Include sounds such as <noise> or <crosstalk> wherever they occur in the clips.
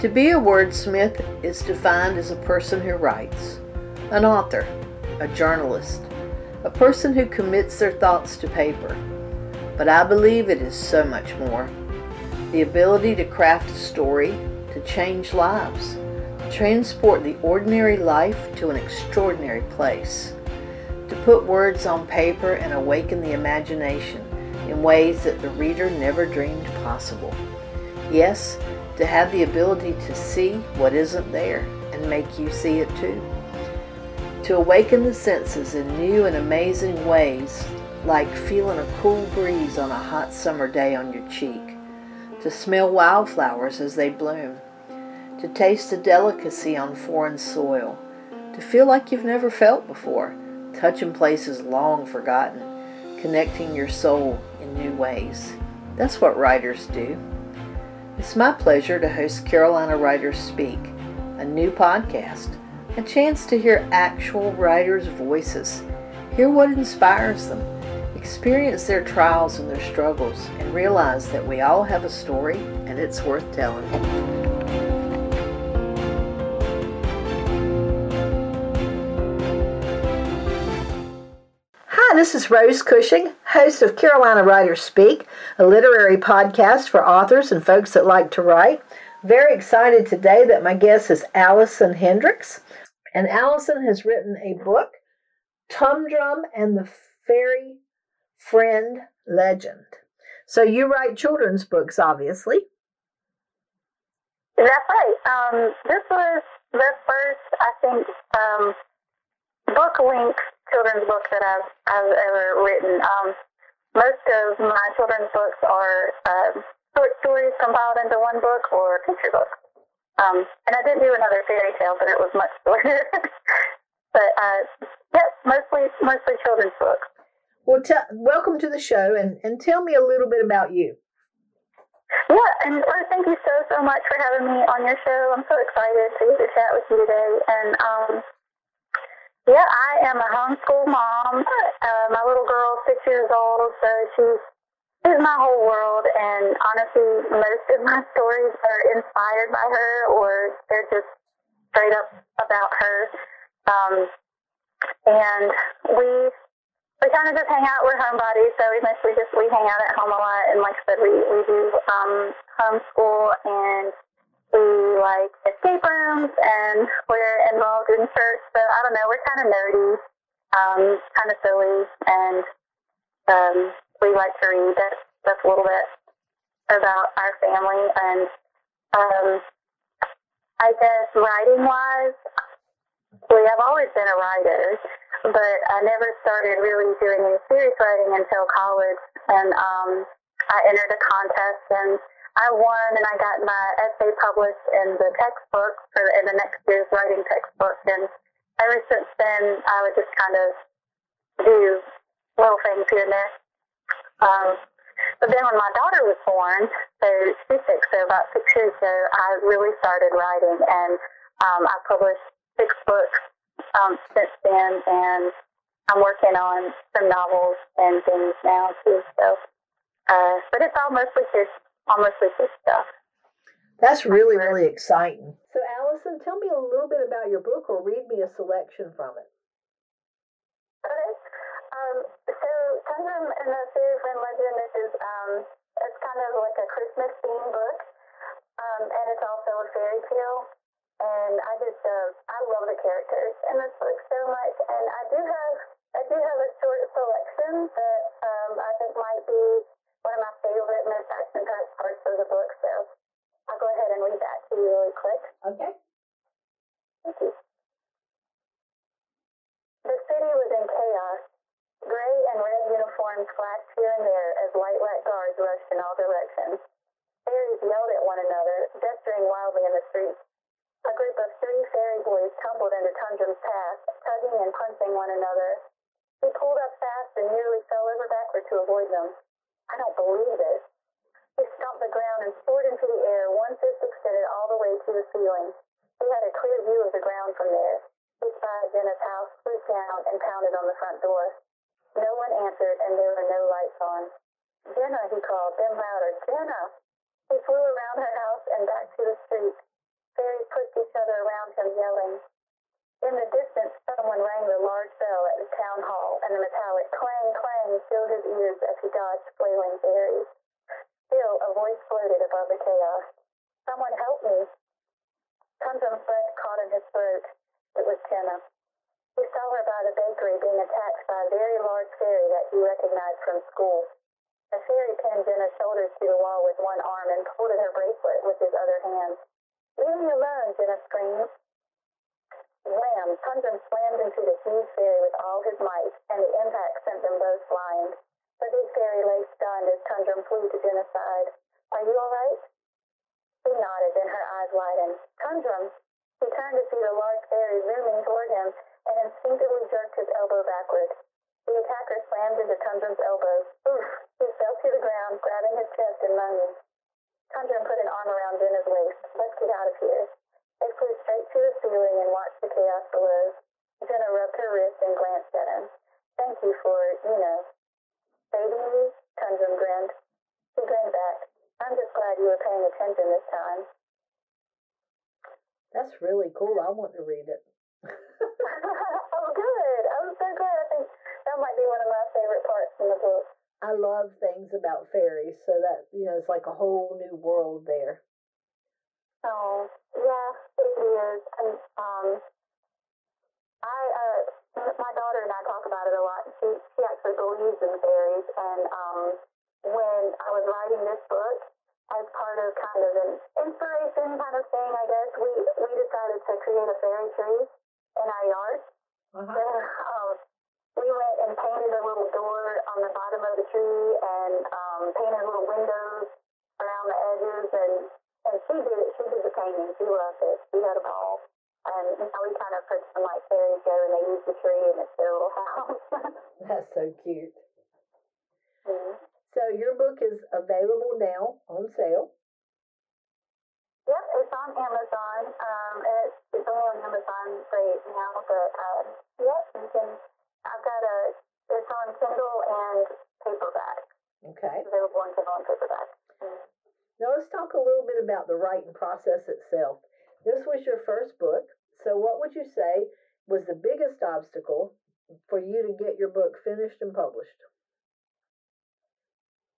To be a wordsmith is defined as a person who writes, an author, a journalist, a person who commits their thoughts to paper. But I believe it is so much more. The ability to craft a story, to change lives, to transport the ordinary life to an extraordinary place, to put words on paper and awaken the imagination in ways that the reader never dreamed possible. Yes, to have the ability to see what isn't there and make you see it too. To awaken the senses in new and amazing ways, like feeling a cool breeze on a hot summer day on your cheek. To smell wildflowers as they bloom. To taste a delicacy on foreign soil. To feel like you've never felt before, touching places long forgotten, connecting your soul in new ways. That's what writers do. It's my pleasure to host Carolina Writers Speak, a new podcast, a chance to hear actual writers' voices, hear what inspires them, experience their trials and their struggles, and realize that we all have a story and it's worth telling. Hi, this is Rose Cushing, host of Carolina Writers Speak, a literary podcast for authors and folks that like to write. Very excited today that my guest is Alison Hendrix. And Alison has written a book, Tumdrum and the Fairy Friend Legend. So you write children's books, obviously. That's right. Um, this was the first, I think, um, book length children's book that I've, I've ever written. Um, most of my children's books are uh, short stories compiled into one book or picture books. Um, and I did do another fairy tale, but it was much shorter. <laughs> but uh, yeah, mostly mostly children's books. Well, t- welcome to the show, and, and tell me a little bit about you. Yeah, and well, thank you so so much for having me on your show. I'm so excited to get to chat with you today. And um, yeah, I am a homeschool mom. Uh, my little girl's six years old, so she's is my whole world, and honestly, most of my stories are inspired by her, or they're just straight up about her. Um, and we we kind of just hang out. We're homebodies, so we mostly just we hang out at home a lot. And like I said, we we do um, homeschool and we like escape rooms, and we're involved in church. So I don't know, we're kind of nerdy, um, kind of silly, and um, we like to read. That's, that's a little bit about our family. And um, I guess writing wise, we have always been a writer, but I never started really doing any serious writing until college. And um, I entered a contest and I won and I got my essay published in the textbook for in the next year's writing textbook. And ever since then, I would just kind of do little things here and there. Um, but then when my daughter was born, so she's six, so about six years ago, I really started writing, and um, I published six books um, since then, and I'm working on some novels and things now too. So, uh, but it's all mostly kids, all mostly stuff. That's really, really exciting. So, Alison, tell me a little bit about your book, or read me a selection from it. Okay. Um, so Tumdrum and the Fairy Friend Legend is um, it's kind of like a Christmas themed book, um, and it's also a fairy tale. And I just uh, I love the characters in this book so much, and I do have I do have a short selection that um, I think might be one of my favorite, most action-packed parts of the book. So I'll go ahead and read that to you really quick. Okay. Thank you. The city was in chaos. Gray and red uniforms flashed here and there as light rat guards rushed in all directions. Fairies yelled at one another, gesturing wildly in the streets. A group of three fairy boys tumbled into Tumdrum's path, tugging and punching one another. He pulled up fast and nearly fell over backward to avoid them. I don't believe this. He stomped the ground and soared into the air, one fist extended all the way to the ceiling. He had a clear view of the ground from there. He spied Jenna's house, flew down, and pounded on the front door. No one answered, and there were no lights on. Jenna, he called, then louder, Jenna! He flew around her house and back to the street. fairies pushed each other around him, yelling. In the distance, someone rang the large bell at the town hall, and the metallic clang clang filled his ears as he dodged flailing fairies. Still, a voice floated above the chaos. Someone help me. Tundrum's breath caught in his throat. It was Jenna. He saw her by the bakery being attacked by a very large fairy that he recognized from school. The fairy pinned Jenna's shoulders to the wall with one arm and pulled at her bracelet with his other hand. Leave me alone, Jenna screamed. Wham! Slammed into the huge fairy with all his might, and the impact sent them both flying. The big fairy lay stunned as Tundrum flew to Jenna's side. Are you all right? She nodded, then her eyes widened. Tundrum! He turned to see the large fairy zooming toward him and instinctively jerked his elbow backward. The attacker slammed into Tundrum's elbow. Oof! He fell to the ground, grabbing his chest and moaning. Tundrum put an arm around Jenna's waist. Let's get out of here. They flew straight to the ceiling and watched the chaos below. Jenna rubbed her wrist and glanced at him. Thank you for, you know, saving me, Tundrum grinned. He grinned back. I'm just glad you were paying attention this time. That's really cool. I want to read it. <laughs> oh, good. I'm so glad. I think that might be one of my favorite parts in the book. I love things about fairies, so that you know it's like a whole new world there. Oh, yeah, it is. And um, I uh, my daughter and I talk about it a lot. She she actually believes in fairies, and um, when I was writing this book, as part of kind of an inspiration kind of thing, I guess we we decided to create a fairy tree in our yard. Uh-huh. And, <laughs> um, we went and painted a little door on the bottom of the tree and um, painted little windows and she did it. She did the painting. She loved it. She had a ball. And you know, we kind of put some like fairies there and they used the tree and it's their little house. <laughs> <laughs> That's so cute. mm. So your book is available now on sale. Yep, it's on Amazon. Um, it's, it's only on Amazon right now, but um, yep, you can. I've got a. It's on Kindle and paperback. Okay. It's available on Kindle and paperback. Mm. Now let's talk a little bit about the writing process itself. This was your first book, so what would you say was the biggest obstacle for you to get your book finished and published?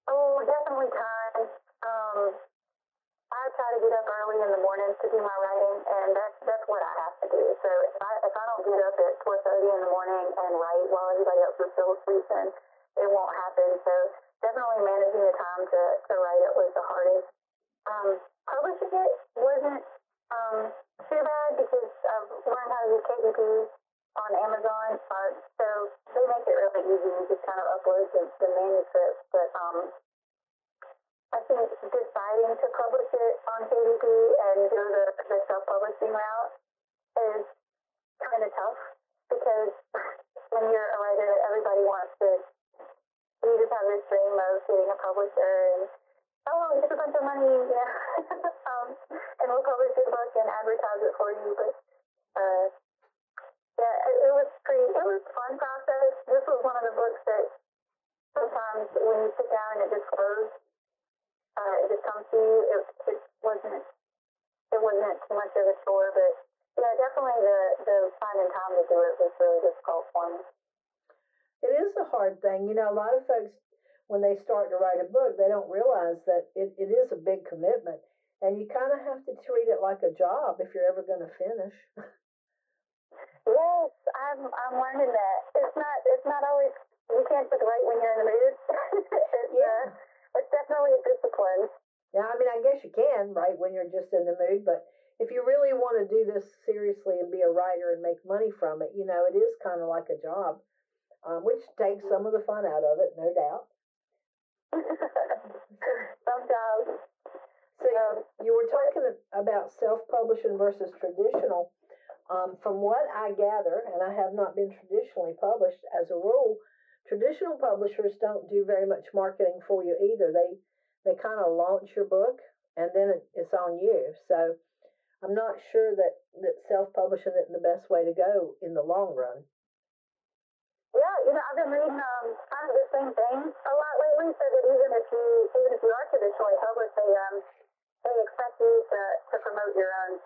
Oh, definitely time. Um, I try to get up early in the mornings to do my writing, and that's that's what I have to do. So if I if I don't get up at four thirty in the morning and write while everybody else is still asleep, then it won't happen. So definitely managing the time to to write it was the hardest. Um, publishing it wasn't um, too bad because I've learned how to use KDP on Amazon, uh, so they make it really easy. You just kind of upload the, the manuscript, but um, I think deciding to publish it on KDP and go the, the self-publishing route is kind of tough because <laughs> when you're a writer, everybody wants to. You just have this dream of getting a publisher and oh, get a bunch of money, <laughs> you know, um, and we'll publish your book and advertise it for you. But uh, yeah, it, it was pretty. It was a fun process. This was one of the books that sometimes when you sit down and it just flows uh, it just comes to you. It, it wasn't it wasn't too much of a chore, but yeah, definitely the the finding time to do it was really difficult for me. It is a hard thing. You know, a lot of folks, when they start to write a book, they don't realize that it, it is a big commitment. And you kind of have to treat it like a job if you're ever going to finish. yes, I'm I'm learning that. It's not it's not always you can't just write when you're in the mood. <laughs> it's, yeah. Uh, it's definitely a discipline. Now, I mean, I guess you can write when you're just in the mood, but if you really want to do this seriously and be a writer and make money from it, you know, it is kind of like a job, um, which takes some of the fun out of it, no doubt. <laughs> Sometimes. So um, you were talking about self-publishing versus traditional. Um, from what I gather, and I have not been traditionally published as a rule, traditional publishers don't do very much marketing for you either. They they kind of launch your book and then it, it's on you. So I'm not sure that, that self publishing isn't the best way to go in the long run. Yeah, you know, I've been reading um, kind of the same thing a lot lately. So that even if you even if you are traditionally published, they um they expect you to, to promote your own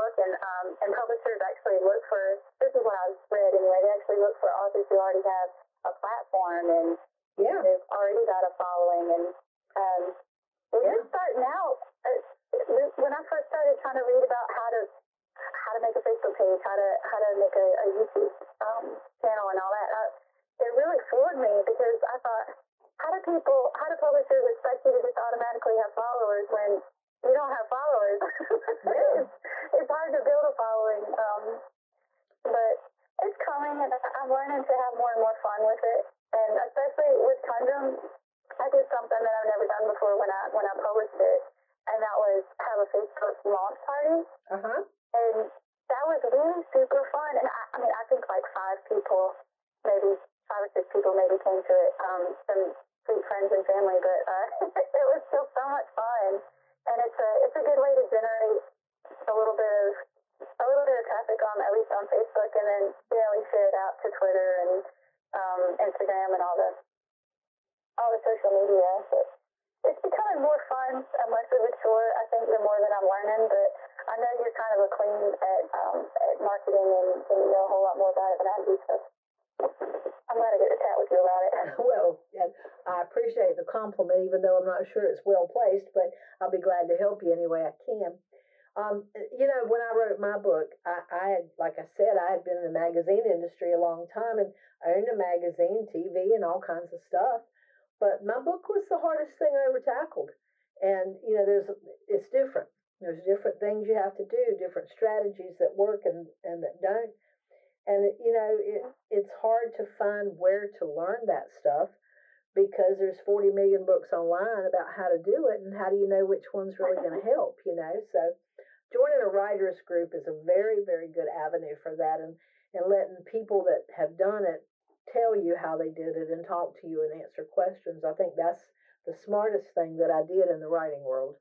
book, and um, and publishers actually look for this is what I was read anyway. They actually look for authors who already have a platform and yeah. they've already got a following. And um, when Yeah. you're starting out, uh, when I first started trying to read about how to how to make a Facebook page, how to how to make a, a YouTube um, channel, and all that, uh, it really floored me because I thought, how do people, how do publishers expect you to just automatically have followers when you don't have followers? <laughs> Yeah. it's, it's hard to build a following, um, but it's coming, and I'm learning to have more and more fun with it, and especially with Tundrum, I did something that I've never done before when I when I published it, and that was have a Facebook launch party Uh huh. And that was really super fun. And I, I mean, I think like five people, maybe five or six people, maybe came to it. Um, some sweet friends and family, but uh, <laughs> it was still so much fun. And it's a it's a good way to generate a little bit of a little bit of traffic on at least on Facebook, and then you know we share it out to Twitter and um, Instagram and all the all the social media. But it's becoming more fun and less of a chore. I think the more that I'm learning, but I know you're kind of a queen at um, at marketing and, and you know a whole lot more about it than I do. So I'm glad I get to chat with you about it. <laughs> Well, I appreciate the compliment, even though I'm not sure it's well placed, but I'll be glad to help you any way I can. Um, you know, when I wrote my book, I, I had, like I said, I had been in the magazine industry a long time and I owned a magazine, TV, and all kinds of stuff. But my book was the hardest thing I ever tackled. And, you know, there's, it's different. There's different things you have to do, different strategies that work and, and that don't. And, you know, it, it's hard to find where to learn that stuff because there's 40 million books online about how to do it and how do you know which one's really going <laughs> to help, you know? So joining a writers group is a very, very good avenue for that and, and letting people that have done it tell you how they did it and talk to you and answer questions. I think that's the smartest thing that I did in the writing world.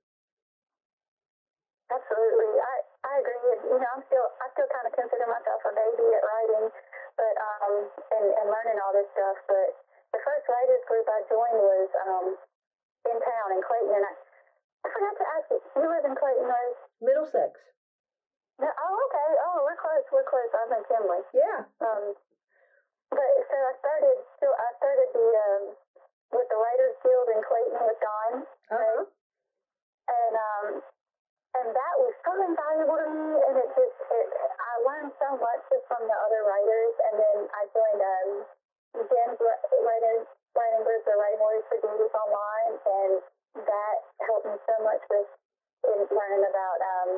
Absolutely, I I agree. And, you know, I'm still I still kind of consider myself a baby at writing, but um and and learning all this stuff. But the first writers group I joined was um in town in Clayton, and I, I forgot to ask you. You live in Clayton, right? Middlesex. No, oh, okay. Oh, we're close. We're close. I'm in Kenly. Yeah. Um, but so I started. So I started the um with the Writers Guild in Clayton with Don, Uh-huh. and um and that was so invaluable to me. And it just it I learned so much just from the other writers. And then I joined um Jen's wri- writers writing group, the Writing Warriors for Jesus online, and that much with in learning about um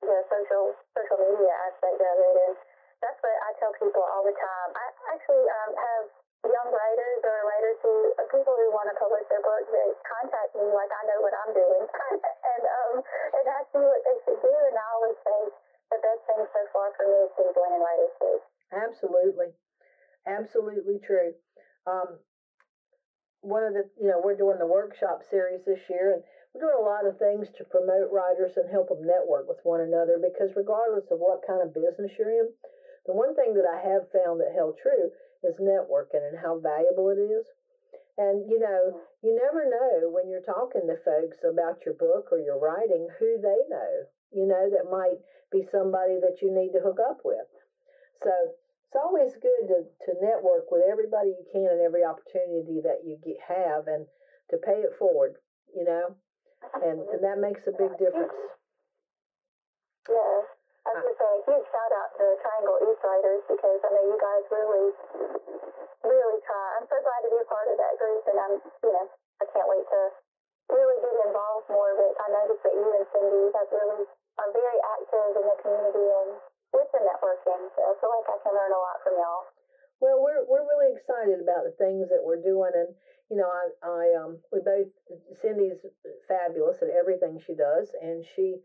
the social social media aspect of it. And that's what I tell people all the time. I actually um, have young writers or writers who uh, people who want to publish their books. They contact me like I know what I'm doing, <laughs> and um, and ask me what they should do. And I always say the best thing so far for me is to join in writers group. Absolutely. Absolutely true. Um, one of the, you know, we're doing the workshop series this year, and we're doing a lot of things to promote writers and help them network with one another because, regardless of what kind of business you're in, the one thing that I have found that held true is networking and how valuable it is. And, you know, you never know when you're talking to folks about your book or your writing who they know, you know, that might be somebody that you need to hook up with. So it's always good to, to network with everybody you can and every opportunity that you get, have and to pay it forward, you know, and, and that makes a big difference. Yeah. I was going to say a huge shout out to Triangle East Writers because I know you guys really, really try. I'm so glad to be a part of that group, and I'm, you know, I can't wait to really get involved more. But I noticed that you and Cindy have really are very active in the community and with the networking. So I feel like I can learn a lot from y'all. Well, we're we're really excited about the things that we're doing, and you know, I I um we both Cindy's fabulous at everything she does, and she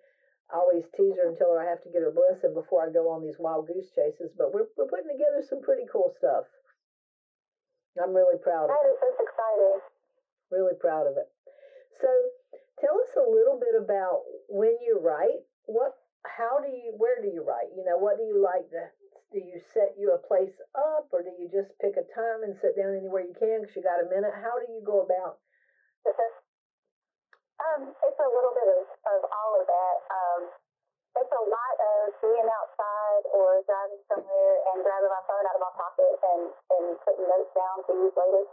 I always tease her and tell her I have to get her blessing before I go on these wild goose chases. But we're we're putting together some pretty cool stuff. I'm really proud of That it. is just exciting. Really proud of it. So, tell us a little bit about when you write. What, how do you, where do you write? You know, what do you like to? Do you set you a place up, or do you just pick a time and sit down anywhere you can because you got a minute? How do you go about? um, it's a little bit of, of all of that. Um, it's a lot of being outside or driving somewhere and grabbing my phone out of my pocket and, and putting notes down to use later.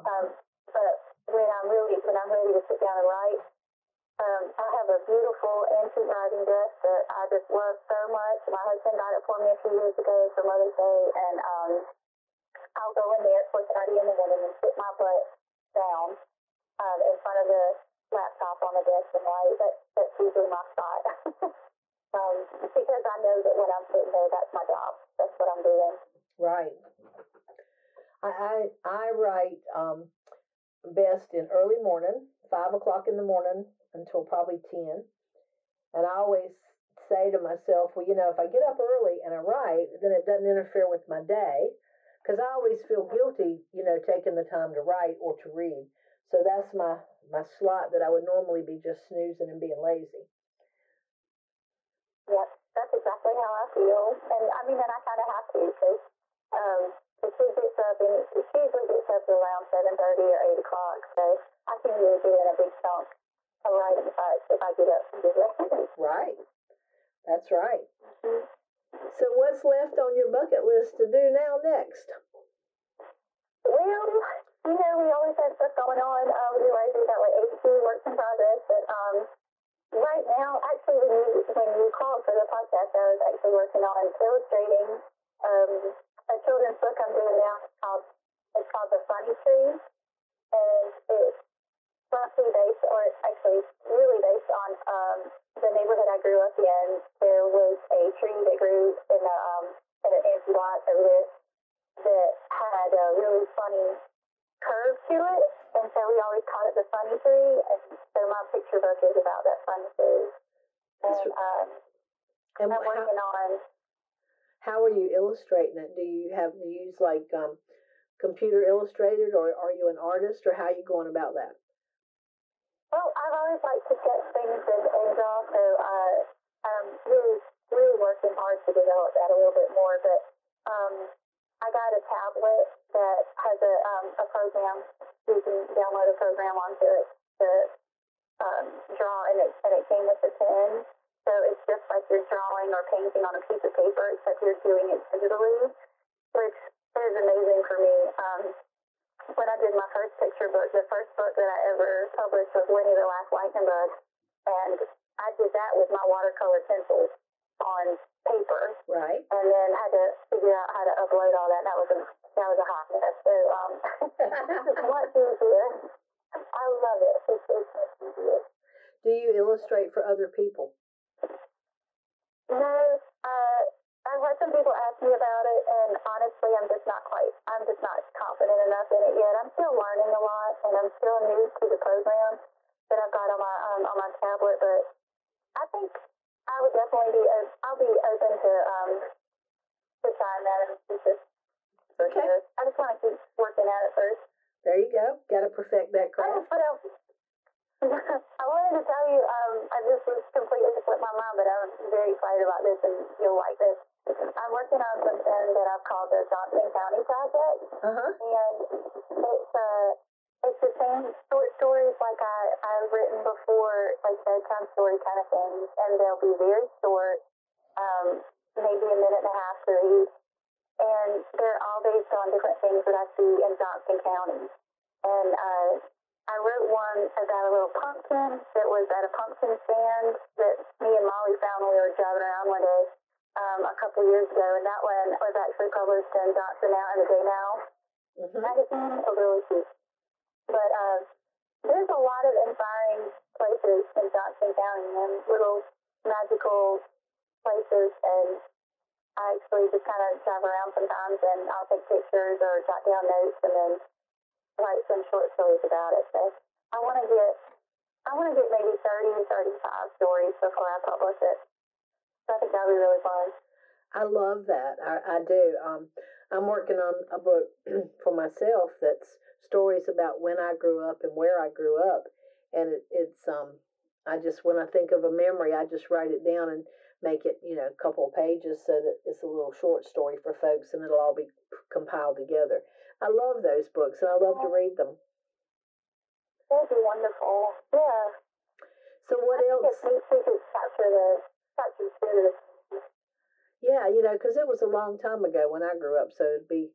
Um, but when I'm really when I'm ready to sit down and write, um, I have a beautiful antique writing desk that I just love so much. My husband got it for me a few years ago for Mother's Day, and um, I'll go in there at 4:30 in the morning and sit my butt down um, in front of the laptop on the desk and write. That, that's usually my spot. <laughs> um, because I know that when I'm sitting there, that's my job. That's what I'm doing. Right. I I, I write um, best in early morning, five o'clock in the morning until probably ten, and I always say to myself, well, you know, if I get up early and I write, then it doesn't interfere with my day, because I always feel guilty, you know, taking the time to write or to read. So that's my my slot that I would normally be just snoozing and being lazy. Yep, that's exactly how I feel, and I mean, and I kind of have to because um, if she gets up and she usually gets up around seven thirty or eight o'clock, so I can usually get in a big chunk writing if I if I get up and do that. Right. That's right. So what's left on your bucket list to do now next? Well, you know, we always have stuff going on. Um, we always do that like HQ works in progress, but um, right now, actually, when you when you called for the podcast, I was actually working on illustrating um, a children's book I'm doing now. It's called it's called The Funny Tree, and it's roughly based, or actually really based on um, the neighborhood I grew up in. There was a tree that grew in a um, in an empty lot over there that had a really funny curve to it, and so we always called it the funny tree. And so my picture book is about that funny tree. And um, And I'm how, working on how are you illustrating it? Do you have to use like um, computer illustrated, or are you an artist, or how are you going about that? Well, I've always liked to sketch things and, and draw, so uh, I'm really, really working hard to develop that a little bit more. But um, I got a tablet that has a, um, a program. You can download a program onto it to um, draw, and it, and it came with a pen. So it's just like you're drawing or painting on a piece of paper, except you're doing it digitally, which is amazing for me. Um, when I did my first picture book, the first book that I ever published was Winnie the Last Lightning Bug, and I did that with my watercolor pencils on paper, Right. and then had to figure out how to upload all that. That was a that was a hot mess. So um, this <laughs> is <laughs> much easier. I love it. It's, it's much easier. Do you illustrate for other people? No, uh, I've had some people ask me about it, and honestly, I'm just not quite, I'm just not confident enough in it yet. I'm still learning a lot, and I'm still new to the program that I've got on my um, on my tablet. But I think I would definitely be, I'll be open to um to trying that in the future Okay. I just want to keep working at it first. There you go. Got to perfect that craft. what else? I wanted to tell you, um, I just was completely slipped my mind, but I was very excited about this, and you'll like this. I'm working on something that I've called the Johnston County Project, Uh huh. and it's uh, it's the same short stories like I I've written before, like bedtime story kind of things, and they'll be very short, um, maybe a minute and a half to read, and they're all based on different things that I see in Johnston County, and uh. I wrote one about a little pumpkin that was at a pumpkin stand that me and Molly found when we were driving around one day um, a couple of years ago, and that one was actually published in Johnston Now and the Day Now hmm magazine. It was really cute. But uh, there's a lot of inspiring places in Johnston County and little magical places, and I actually just kind of drive around sometimes and I'll take pictures or jot down notes and then write some short stories about it. So I want to get, I want to get maybe 30 to 35 stories before I publish it. I think that'd be really fun. I love that. I, I do. Um, I'm working on a book <clears throat> for myself that's stories about when I grew up and where I grew up, and it, it's um. I just when I think of a memory, I just write it down and make it, you know, a couple of pages so that it's a little short story for folks, and it'll all be compiled together. I love those books, and I love to read them. That'd be wonderful. Yeah. So what I think else? It's neat to just capture the, a Yeah, you know, because it was a long time ago when I grew up, so it'd be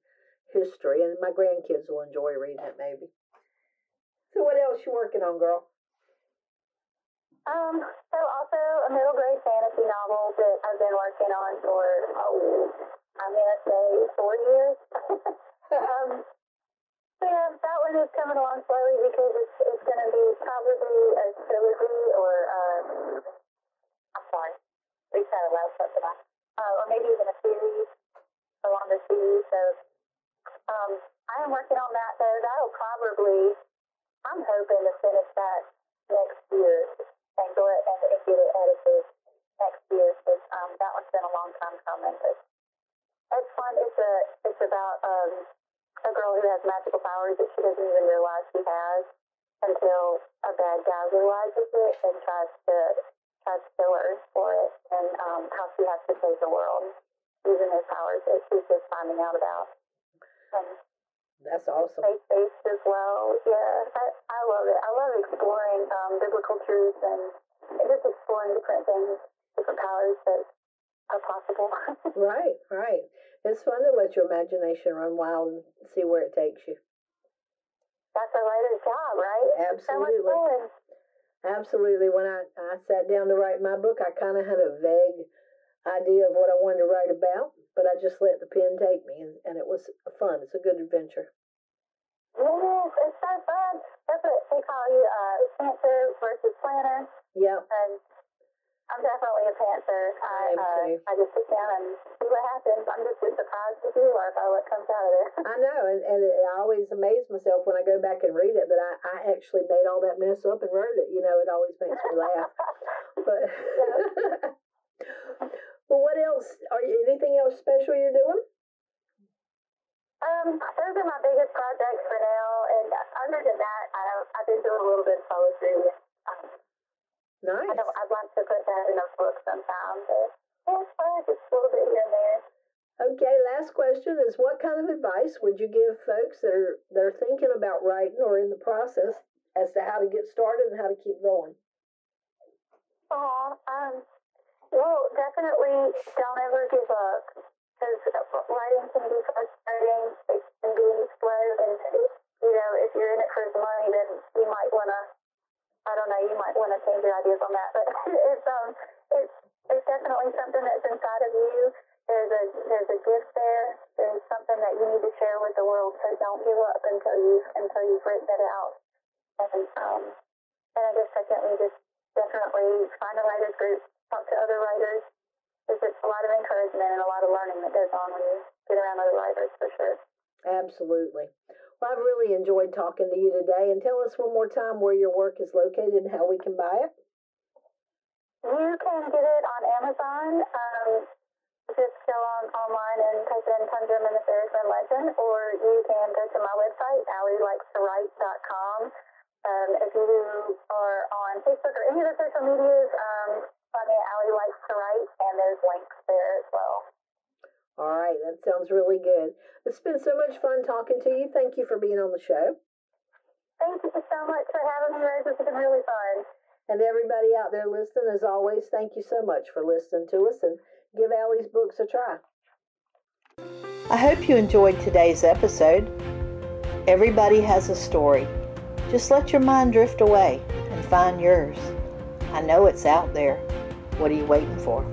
history, and my grandkids will enjoy reading it maybe. So, what else you working on, girl? Um, so also a middle grade fantasy novel that I've been working on for oh, I'm gonna say four years. <laughs> um, yeah, that one is coming along slowly because it's it's gonna be probably a trilogy or uh, I'm sorry, said a loud uh, or maybe even a series along the series. So um, I am working on that though. That'll probably I'm hoping to finish that next year and go and, and get it edited next year because um, that one's been a long time coming. But it's fun. It's a it's about um, a girl who has magical powers that she doesn't even realize she has until a bad guy realizes it and tries to kill her for it, and um, how she has to save the world using those powers that she's just finding out about. And That's awesome. faith based as well. Yeah, I, I love it. I love exploring um, biblical truths and, and just exploring different things, different powers that are possible. <laughs> Right, right. It's fun to let your imagination run wild and see where it takes you. That's a writer's job, right? So much Absolutely. fun. Absolutely. When I, I sat down to write my book, I kind of had a vague idea of what I wanted to write about, but I just let the pen take me, and, and it was fun. It's a good adventure. Yes, it's so fun. That's what they call you, uh, versus planner. Yeah, And I'm definitely a pantser. I, I uh. I just sit down and see what happens. I'm just as surprised as you are by what comes out of there. I know, and, and I always amaze myself when I go back and read it that I, I actually made all that mess up and wrote it. You know, it always makes me laugh. <laughs> But <laughs> well, what else? Are you, anything else special you're doing? Um, those are my biggest projects for now, and other than that, I I've been doing a little bit of poetry. Um, I Nice. don't, I'd like to put that in a book sometime, but yeah, it's fun, just a little bit here and there. Okay, last question is what kind of advice would you give folks that are that are thinking about writing or in the process as to how to get started and how to keep going? Aw, um, well, definitely don't ever give up, because writing can be frustrating, it can be slow, and, you know, if you're in it for the money, then you might want to, I don't know, you might want to change your ideas on that, <laughs> but it's, um, it's, it's definitely something that's inside of you. There's a, there's a gift there. There's something that you need to share with the world, so don't give up until you, until you've written it out. And, um, and I guess secondly, just definitely find a writers group, talk to other writers. There's just a lot of encouragement and a lot of learning that goes on when you get around other writers for sure. Absolutely. Well, I've really enjoyed talking to you today. And tell us one more time where your work is located and how we can buy it. Um, just go on online and type in Tundra and the Ferrisman Legend, or you can go to my website, allielikestowrite.com. Um, if you are on Facebook or any of the social medias, um, find me at Allie Likes to Write, and there's links there as well. All right, that sounds really good. It's been so much fun talking to you. Thank you for being on the show. Thank you so much for having me, Rose. It's been really fun. And everybody out there listening, as always, thank you so much for listening to us and give Allie's books a try. I hope you enjoyed today's episode. Everybody has a story. Just let your mind drift away and find yours. I know it's out there. What are you waiting for?